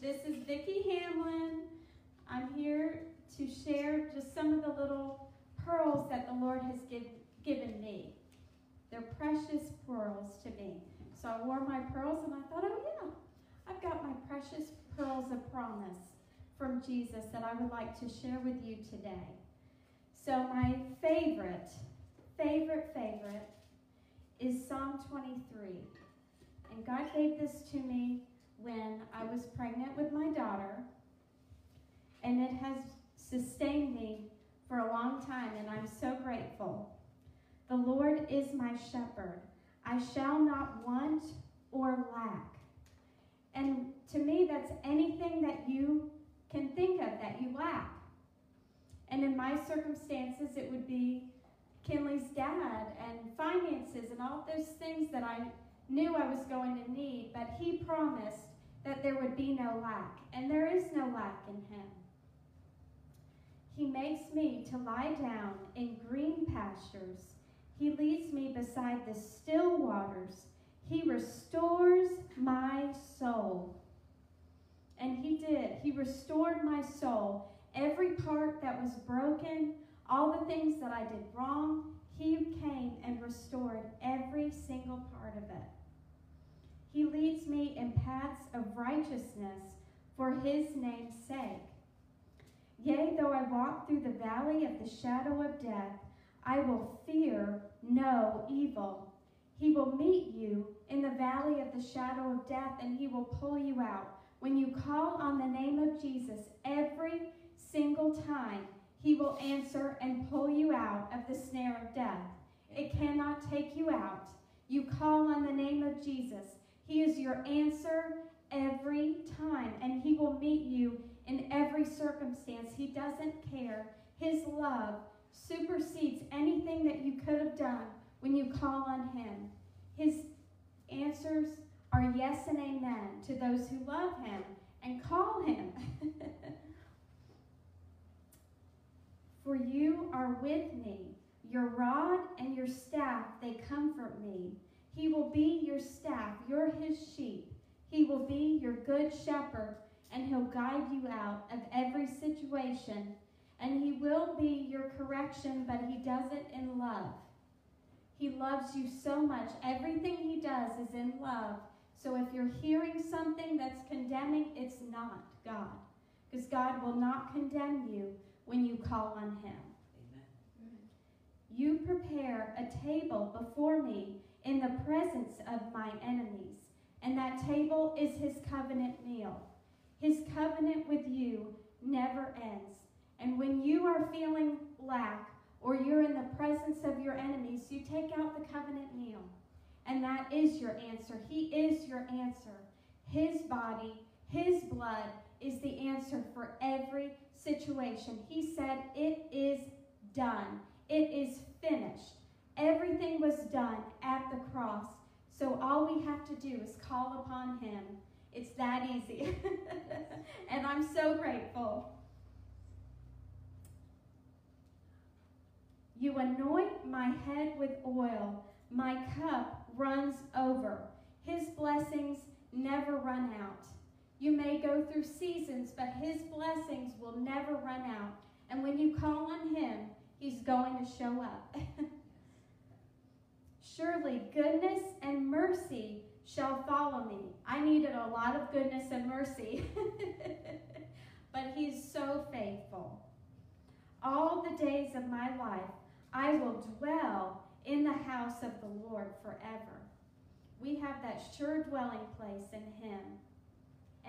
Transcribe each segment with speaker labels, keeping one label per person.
Speaker 1: This is Vicki Hamlin. I'm here to share just some of the little pearls that the Lord has give, given me. They're precious pearls to me. So I wore my pearls and I thought, oh yeah, I've got my precious pearls of promise from Jesus that I would like to share with you today. So my favorite, favorite, favorite is Psalm 23. And God gave this to me when I was pregnant with my daughter. And it has sustained me for a long time, and I'm so grateful. The Lord is my shepherd. I shall not want or lack. And to me, that's anything that you can think of that you lack. And in my circumstances, it would be Kinley's dad and finances and all those things that I knew I was going to need, but he promised that there would be no lack, and there is no lack in him. He makes me to lie down in green pastures. He leads me beside the still waters. He restores my soul. And he did. He restored my soul. Every part that was broken, all the things that I did wrong, he came and restored every single part of it. He leads me in paths of righteousness for his name's sake. Yea, though I walk through the valley of the shadow of death, I will fear no evil. He will meet you in the valley of the shadow of death, and he will pull you out. When you call on the name of Jesus every single time, he will answer and pull you out of the snare of death. It cannot take you out. You call on the name of Jesus. He is your answer every time, and He will meet you in every circumstance. He doesn't care. His love supersedes anything that you could have done when you call on Him. His answers are yes and amen to those who love Him and call Him. For you are with me. Your rod and your staff, they comfort me. He will be your staff. You're his sheep. He will be your good shepherd, and he'll guide you out of every situation. And he will be your correction, but he does it in love. He loves you so much. Everything he does is in love. So if you're hearing something that's condemning, it's not God. Because God will not condemn you when you call on him. Amen. You prepare a table before me in the presence of my enemies. And that table is his covenant meal. His covenant with you never ends. And when you are feeling lack or you're in the presence of your enemies, you take out the covenant meal. And that is your answer. He is your answer. His body, his blood is the answer for every situation. He said, It is done. It is finished. Everything was done at the cross. So all we have to do is call upon him. It's that easy. and I'm so grateful. You anoint my head with oil. My cup runs over. His blessings never run out. You may go through seasons, but his blessings will never run out. And when you call on him, he's going to show up. Surely goodness and mercy shall follow me. I needed a lot of goodness and mercy, but he's so faithful. All the days of my life, I will dwell in the house of the Lord forever. We have that sure dwelling place in him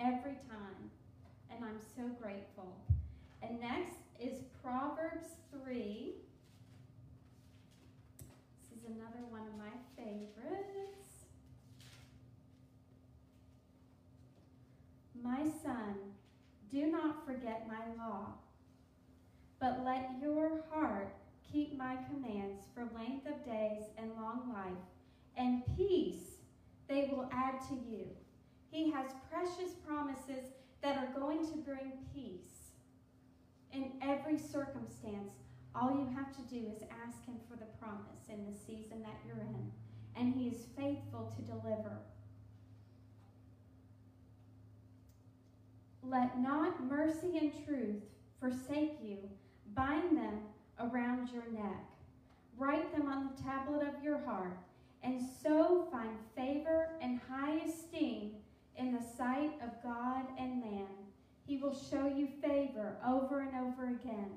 Speaker 1: every time, and I'm so grateful. And next is Proverbs 3 another one of my favorites. My son, do not forget my law, but let your heart keep my commands for length of days and long life, and peace they will add to you. He has precious promises that are going to bring peace in every circumstance all you have to do is ask Him for the promise in the season that you're in, and He is faithful to deliver. Let not mercy and truth forsake you. Bind them around your neck. Write them on the tablet of your heart, and so find favor and high esteem in the sight of God and man. He will show you favor over and over again.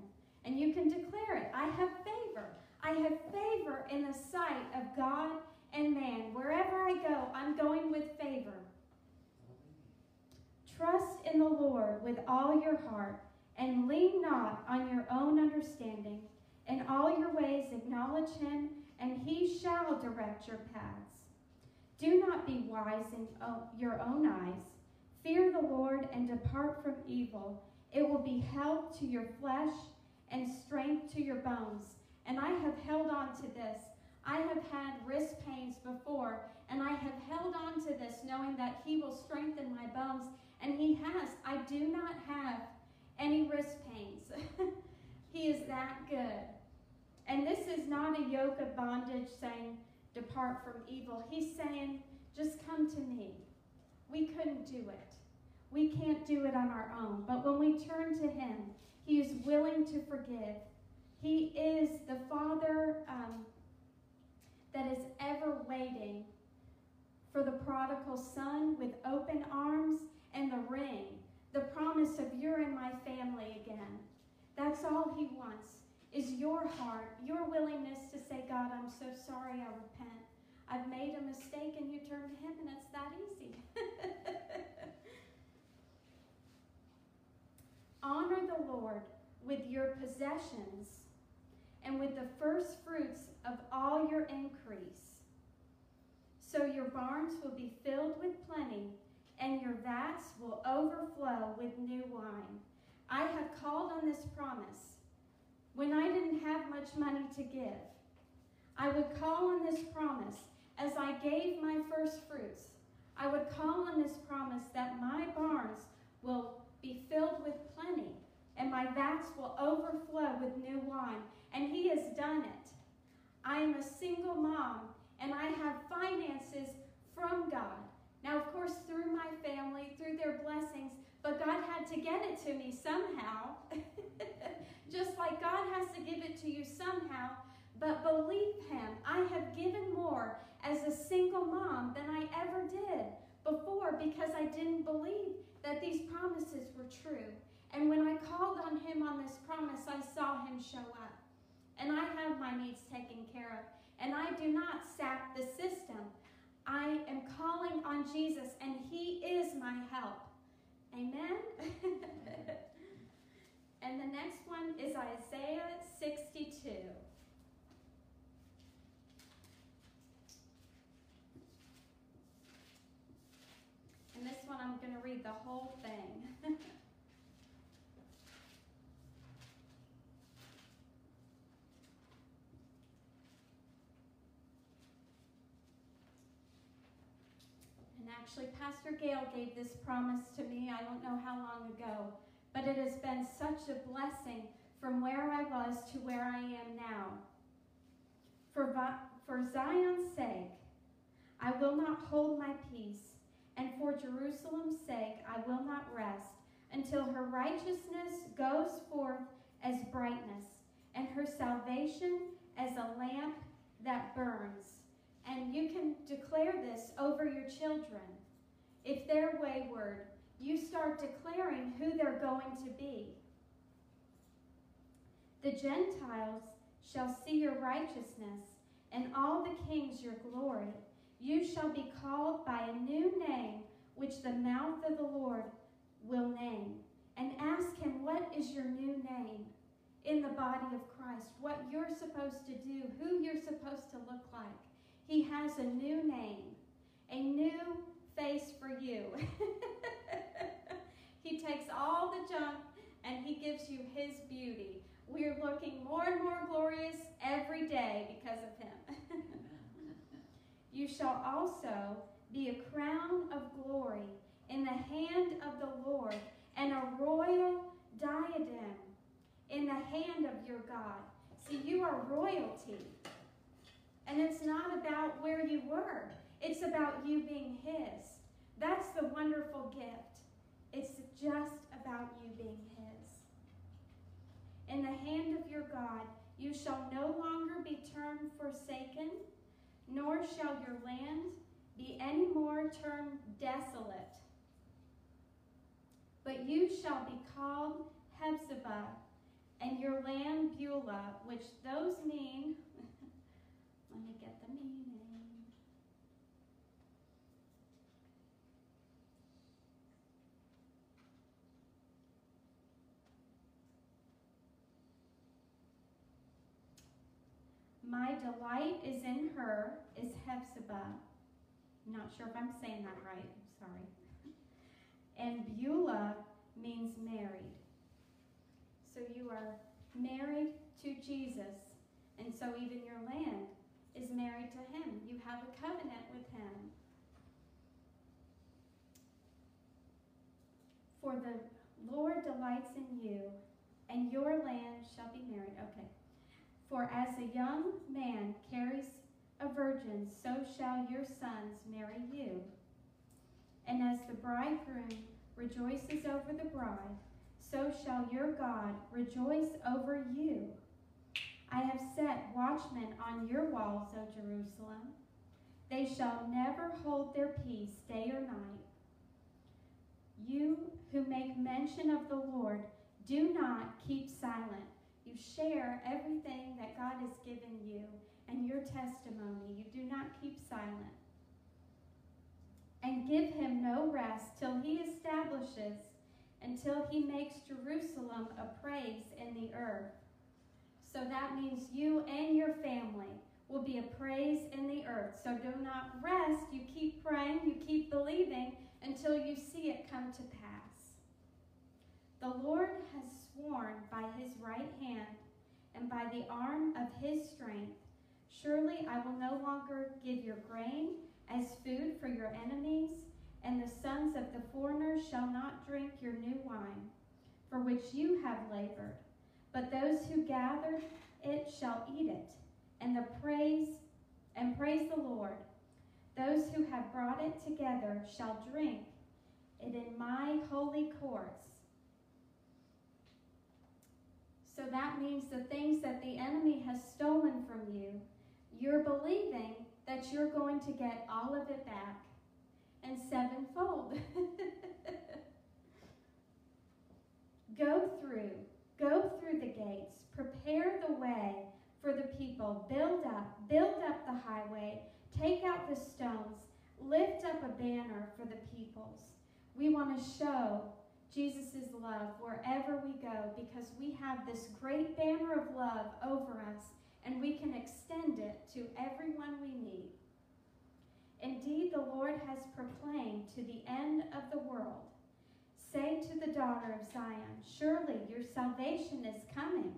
Speaker 1: And you can declare it I have favor. I have favor in the sight of God and man. Wherever I go, I'm going with favor. Trust in the Lord with all your heart and lean not on your own understanding. In all your ways acknowledge him, and he shall direct your paths. Do not be wise in oh, your own eyes. Fear the Lord and depart from evil. It will be health to your flesh and strength to your bones. And I have held on to this. I have had wrist pains before, and I have held on to this knowing that He will strengthen my bones. And He has. I do not have any wrist pains. he is that good. And this is not a yoke of bondage saying, Depart from evil. He's saying, Just come to me. We couldn't do it. We can't do it on our own. But when we turn to Him, He is willing to forgive. He is the Father um, that is ever waiting for the prodigal son with open arms and the ring, the promise of you're in my family again. That's all He wants is your heart, your willingness to say, God, I'm so sorry, I repent. I've made a mistake, and you turn to Him, and it's that easy. Honor the Lord with your possessions and with the first fruits of all your increase. So your barns will be filled with plenty, and your vats will overflow with new wine. I have called on this promise when I didn't have much money to give. I would call on this promise as I gave my first fruits. I would call on this promise that my barns will be filled with plenty and my vats will overflow with new wine. And he has done it. I am a single mom and I have finances from God. Now, of course, through my family, through their blessings, but God had to get it to me somehow. Just like God has to give it to you somehow. But believe Him, I have given more as a single mom than I ever did before because I didn't believe that these promises were true. And when I called on Him on this promise, I saw Him show up. And I have my needs taken care of. And I do not sap the system. I am calling on Jesus, and He is my help. Amen? and the next one is Isaiah 62. And this one I'm going to read the whole thing. actually, Pastor Gail gave this promise to me, I don't know how long ago, but it has been such a blessing from where I was to where I am now. For, for Zion's sake, I will not hold my peace, and for Jerusalem's sake, I will not rest until her righteousness goes forth as brightness, and her salvation as a lamp that burns. And you can declare this over your children. If they're wayward, you start declaring who they're going to be. The Gentiles shall see your righteousness, and all the kings your glory. You shall be called by a new name, which the mouth of the Lord will name. And ask him, What is your new name in the body of Christ? What you're supposed to do, who you're supposed to look like. He has a new name, a new face for you. he takes all the junk and he gives you his beauty. We're looking more and more glorious every day because of him. you shall also be a crown of glory in the hand of the Lord and a royal diadem in the hand of your God. See, you are royalty. And it's not about where you were, it's about you being His. That's the wonderful gift. It's just about you being His. In the hand of your God, you shall no longer be termed forsaken, nor shall your land be any more termed desolate. But you shall be called Hephzibah, and your land Beulah, which those mean, let me get the meaning. My delight is in her, is Hephzibah. Not sure if I'm saying that right. I'm sorry. And Beulah means married. So you are married to Jesus. And so even your land is married to him. You have a covenant with him. For the Lord delights in you, and your land shall be married. Okay. For as a young man carries a virgin, so shall your sons marry you. And as the bridegroom rejoices over the bride, so shall your God rejoice over you. I have set watchmen on your walls, O Jerusalem. They shall never hold their peace day or night. You who make mention of the Lord, do not keep silent. You share everything that God has given you and your testimony. You do not keep silent. And give him no rest till he establishes, until he makes Jerusalem a praise in the earth. So that means you and your family will be a praise in the earth. So do not rest. You keep praying, you keep believing until you see it come to pass. The Lord has sworn by his right hand and by the arm of his strength Surely I will no longer give your grain as food for your enemies, and the sons of the foreigners shall not drink your new wine, for which you have labored. But those who gathered it shall eat it, and the praise and praise the Lord. Those who have brought it together shall drink it in my holy courts. So that means the things that the enemy has stolen from you you're believing that you're going to get all of it back and sevenfold. go through, go through the gates, prepare the way for the people, build up, build up the highway, take out the stones, lift up a banner for the peoples. We want to show Jesus' love wherever we go because we have this great banner of love over us and we can extend it to everyone we meet. Indeed, the Lord has proclaimed to the end of the world Say to the daughter of Zion, Surely your salvation is coming.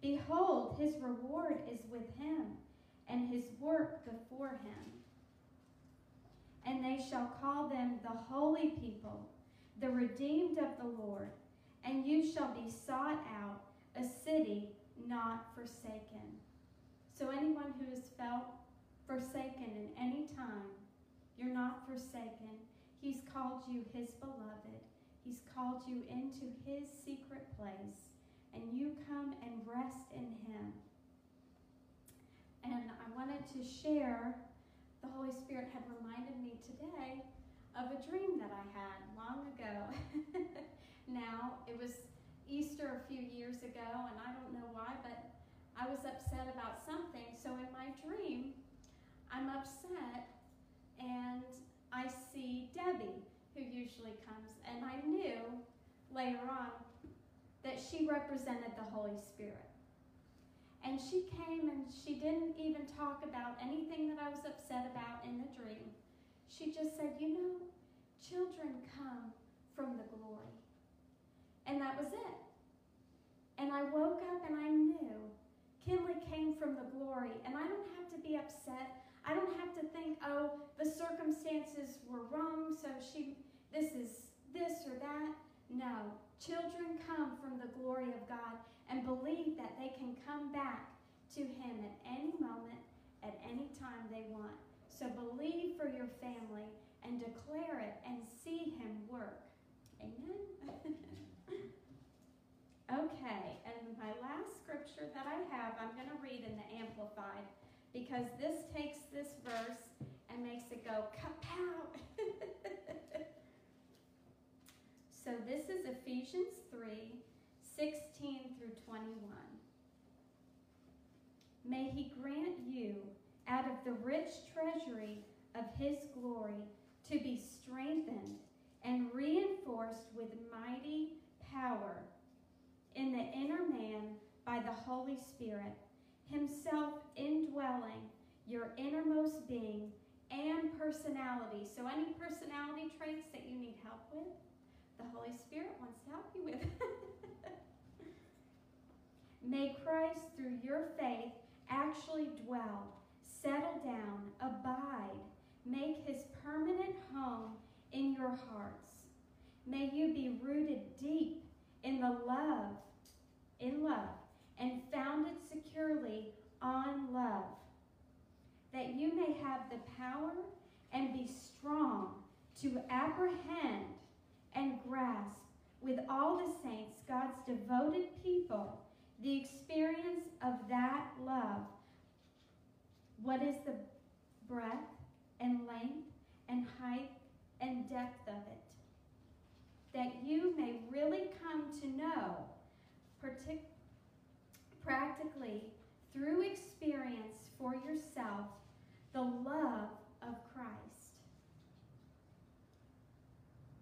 Speaker 1: Behold, his reward is with him, and his work before him. And they shall call them the holy people, the redeemed of the Lord, and you shall be sought out, a city not forsaken. So, anyone who has felt forsaken in any time, you're not forsaken. He's called you his beloved. He's called you into his secret place, and you come and rest in him. And I wanted to share, the Holy Spirit had reminded me today of a dream that I had long ago. now, it was Easter a few years ago, and I don't know why, but I was upset about something. So in my dream, I'm upset and I see Debbie, who usually comes, and I knew later on that she represented the Holy Spirit. And she came and she didn't even talk about anything that I was upset about in the dream. She just said, You know, children come from the glory. And that was it. And I woke up and I knew Kinley came from the glory, and I don't have to be upset. I don't have to think, oh, the circumstances were wrong, so she, this is this or that. No, children come from the glory of God and believe that they can come back to Him at any moment, at any time they want. So believe for your family and declare it and see Him work. Amen. okay, and my last scripture that I have, I'm going to read in the Amplified because this takes this verse and makes it go kapow. so this is Ephesians 3 16 through 21. May he grant you, out of the rich treasury of his glory, to be strengthened and reinforced with mighty power in the inner man by the Holy Spirit, himself indwelling your innermost being and personality. So, any personality traits that you need help with, the Holy Spirit wants to help you with. May Christ, through your faith, actually dwell, settle down, abide, make his permanent home in your hearts. May you be rooted deep in the love, in love, and founded securely on love, that you may have the power and be strong to apprehend and grasp with all the saints, God's devoted people, the experience of that love. What is the breadth and length and height and depth of it? That you may really come to know, practically through experience for yourself, the love of Christ,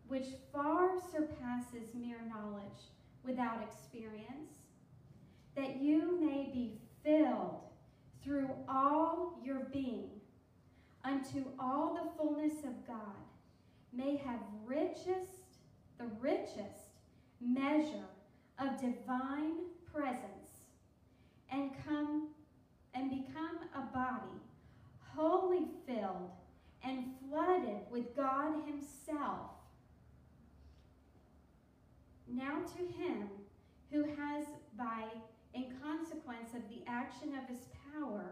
Speaker 1: which far surpasses mere knowledge without experience that you may be filled through all your being unto all the fullness of God, may have richest, the richest measure of divine presence and come and become a body wholly filled and flooded with God himself. Now to him who has by in consequence of the action of his power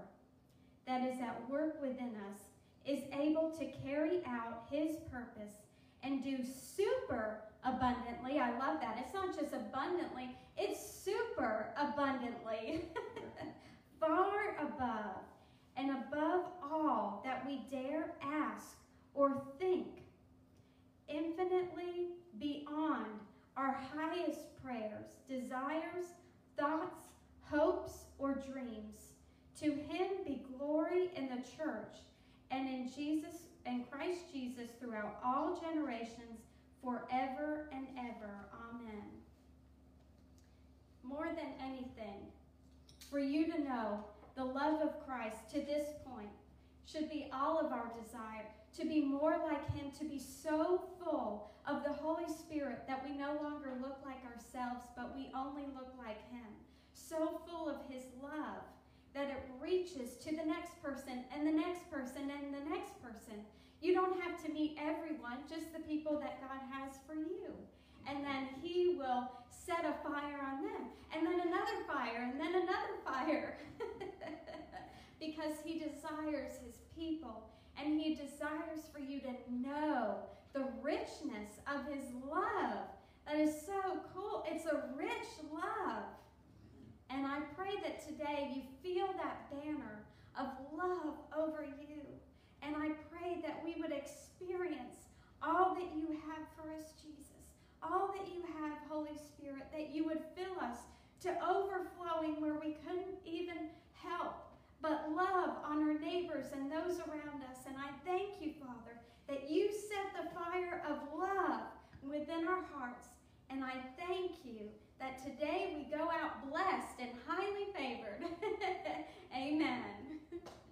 Speaker 1: that is at work within us, is able to carry out his purpose and do super abundantly. I love that. It's not just abundantly, it's super abundantly. Far above and above all that we dare ask or think, infinitely beyond our highest prayers, desires, thoughts, hopes, or dreams. To him be glory in the church and in Jesus and Christ Jesus throughout all generations, forever and ever. Amen. More than anything, for you to know the love of Christ to this point should be all of our desire to be more like Him, to be so full of the Holy Spirit that we no longer look like ourselves, but we only look like Him so full of His love that it reaches to the next person and the next person and the next person. You don't have to meet everyone, just the people that God has for you. And then He will set a fire on them, and then another fire, and then another fire. because He desires His people, and He desires for you to know the richness of His love. That is so cool. It's a rich love. And I pray that today you feel that banner of love over you. And I pray that we would experience all that you have for us, Jesus. All that you have, Holy Spirit, that you would fill us to overflowing where we couldn't even help but love on our neighbors and those around us. And I thank you, Father, that you set the fire of love within our hearts. And I thank you that today we go out blessed and highly favored